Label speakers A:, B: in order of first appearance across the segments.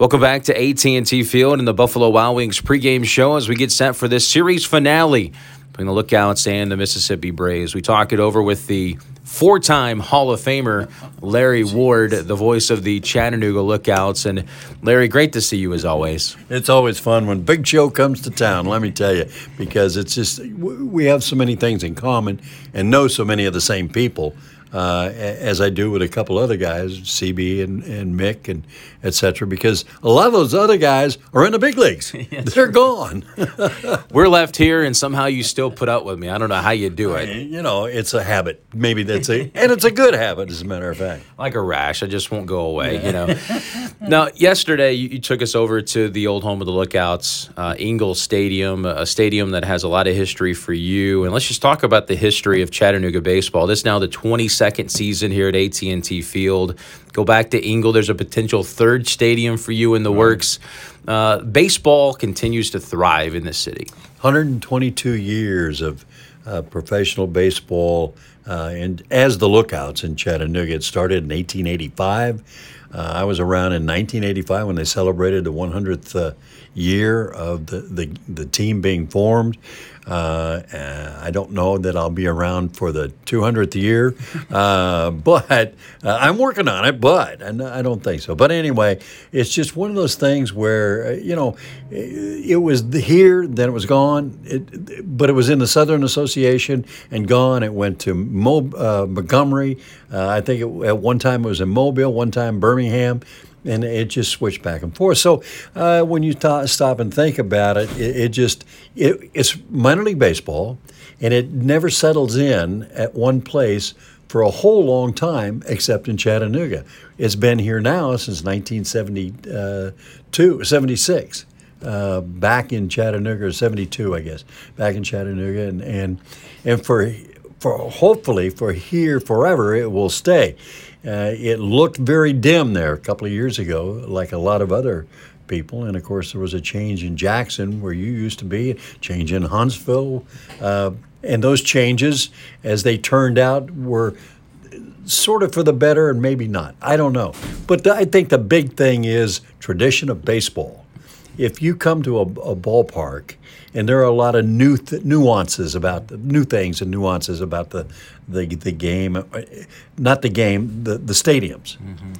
A: Welcome back to AT&T Field and the Buffalo Wild Wings pregame show as we get set for this series finale between the Lookouts and the Mississippi Braves. We talk it over with the four-time Hall of Famer Larry Ward, the voice of the Chattanooga Lookouts. And Larry, great to see you as always.
B: It's always fun when Big Show comes to town. Let me tell you, because it's just we have so many things in common and know so many of the same people uh, as I do with a couple other guys, CB and, and Mick and et cetera, because a lot of those other guys are in the big leagues. yes. They're gone.
A: We're left here, and somehow you still put up with me. I don't know how you do it.
B: You know, it's a habit. Maybe that's a, and it's a good habit, as a matter of fact.
A: Like a rash, I just won't go away. You know. now, yesterday you, you, took us over to the old home of the Lookouts, uh, Engel's Stadium, a stadium that has a lot of history for you. And let's just talk about the history of Chattanooga baseball. This is now the 22nd season here at AT&T Field. Go back to Engel. There's a potential third stadium for you in the works. Uh, baseball continues to thrive in this city.
B: 122 years of uh, professional baseball, uh, and as the Lookouts in Chattanooga. It started in 1885. Uh, I was around in 1985 when they celebrated the 100th uh, year of the, the, the team being formed. Uh, I don't know that I'll be around for the 200th year, uh, but uh, I'm working on it. But I don't think so. But anyway, it's just one of those things where uh, you know it was here, then it was gone. It, but it was in the Southern Association and gone. It went to Mo- uh, Montgomery. Uh, I think it, at one time it was in Mobile, one time Birmingham and it just switched back and forth. So uh, when you stop and think about it, it, it just it, it's minor league baseball, and it never settles in at one place for a whole long time, except in Chattanooga. It's been here now since 1972, 76. Uh, back in Chattanooga, 72, I guess, back in Chattanooga, and and, and for for hopefully for here forever, it will stay. Uh, it looked very dim there a couple of years ago, like a lot of other people. And of course, there was a change in Jackson, where you used to be, change in Huntsville. Uh, and those changes, as they turned out, were sort of for the better and maybe not. I don't know. But I think the big thing is tradition of baseball. If you come to a, a ballpark and there are a lot of new th- nuances about the new things and nuances about the the, the game, uh, not the game, the the stadiums. Mm-hmm.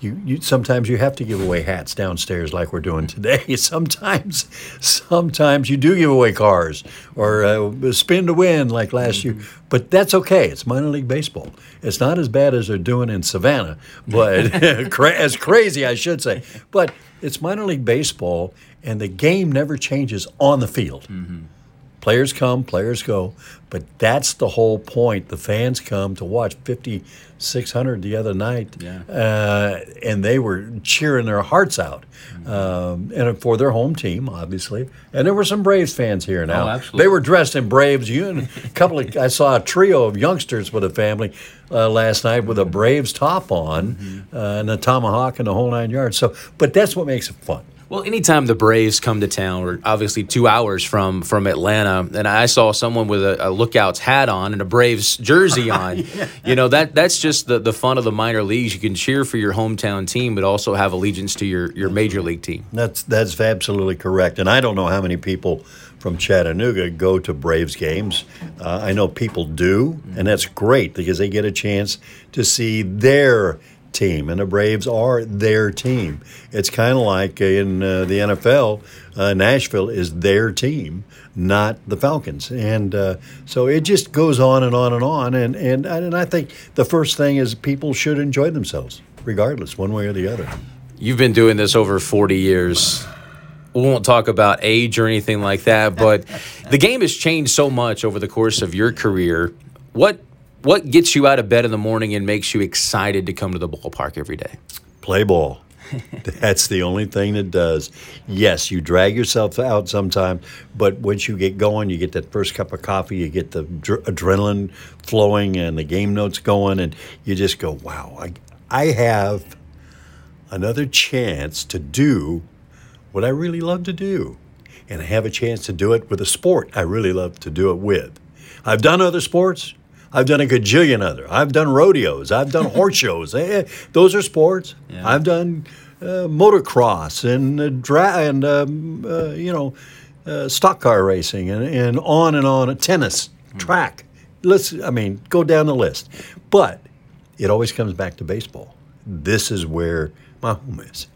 B: You, you sometimes you have to give away hats downstairs like we're doing today. sometimes, sometimes you do give away cars or uh, spin to win like last mm-hmm. year. But that's okay. It's minor league baseball. It's not as bad as they're doing in Savannah, but as crazy I should say. But it's minor league baseball, and the game never changes on the field. Mm-hmm. Players come, players go, but that's the whole point. The fans come to watch 5,600 the other night, yeah. uh, and they were cheering their hearts out, mm-hmm. um, and for their home team, obviously. And there were some Braves fans here now. Oh, they were dressed in Braves. You and a couple of I saw a trio of youngsters with a family uh, last night with a Braves top on mm-hmm. uh, and a tomahawk and the whole nine yards. So, but that's what makes it fun.
A: Well, anytime the Braves come to town, we're obviously two hours from from Atlanta, and I saw someone with a, a Lookouts hat on and a Braves jersey on. yeah. You know that that's just the, the fun of the minor leagues. You can cheer for your hometown team, but also have allegiance to your, your major league team.
B: That's that's absolutely correct. And I don't know how many people from Chattanooga go to Braves games. Uh, I know people do, and that's great because they get a chance to see their team, and the Braves are their team. It's kind of like in uh, the NFL, uh, Nashville is their team, not the Falcons, and uh, so it just goes on and on and on. And and and I think the first thing is people should enjoy themselves, regardless, one way or the other.
A: You've been doing this over forty years we won't talk about age or anything like that, but the game has changed so much over the course of your career. What what gets you out of bed in the morning and makes you excited to come to the ballpark every day?
B: Play ball. That's the only thing that does. Yes, you drag yourself out sometimes, but once you get going, you get that first cup of coffee, you get the dr- adrenaline flowing and the game notes going, and you just go, wow, I, I have another chance to do what I really love to do. And I have a chance to do it with a sport I really love to do it with. I've done other sports, I've done a gajillion other. I've done rodeos. I've done horse shows. Eh, eh, those are sports. Yeah. I've done uh, motocross and uh, dra- and um, uh, you know uh, stock car racing and, and on and on tennis track let's i mean go down the list but it always comes back to baseball this is where my home is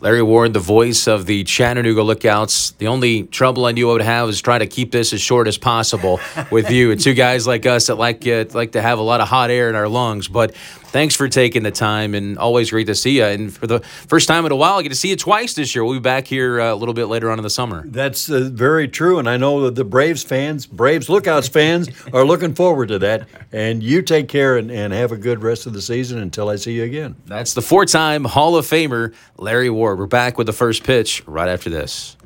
A: Larry Ward, the voice of the Chattanooga Lookouts. The only trouble I knew I would have is try to keep this as short as possible with you and two guys like us that like uh, like to have a lot of hot air in our lungs. But thanks for taking the time and always great to see you. And for the first time in a while, I get to see you twice this year. We'll be back here uh, a little bit later on in the summer.
B: That's uh, very true, and I know that the Braves fans, Braves Lookouts fans, are looking forward to that. And you take care and, and have a good rest of the season until I see you again.
A: That's the four-time Hall of Famer Larry Ward. We're back with the first pitch right after this.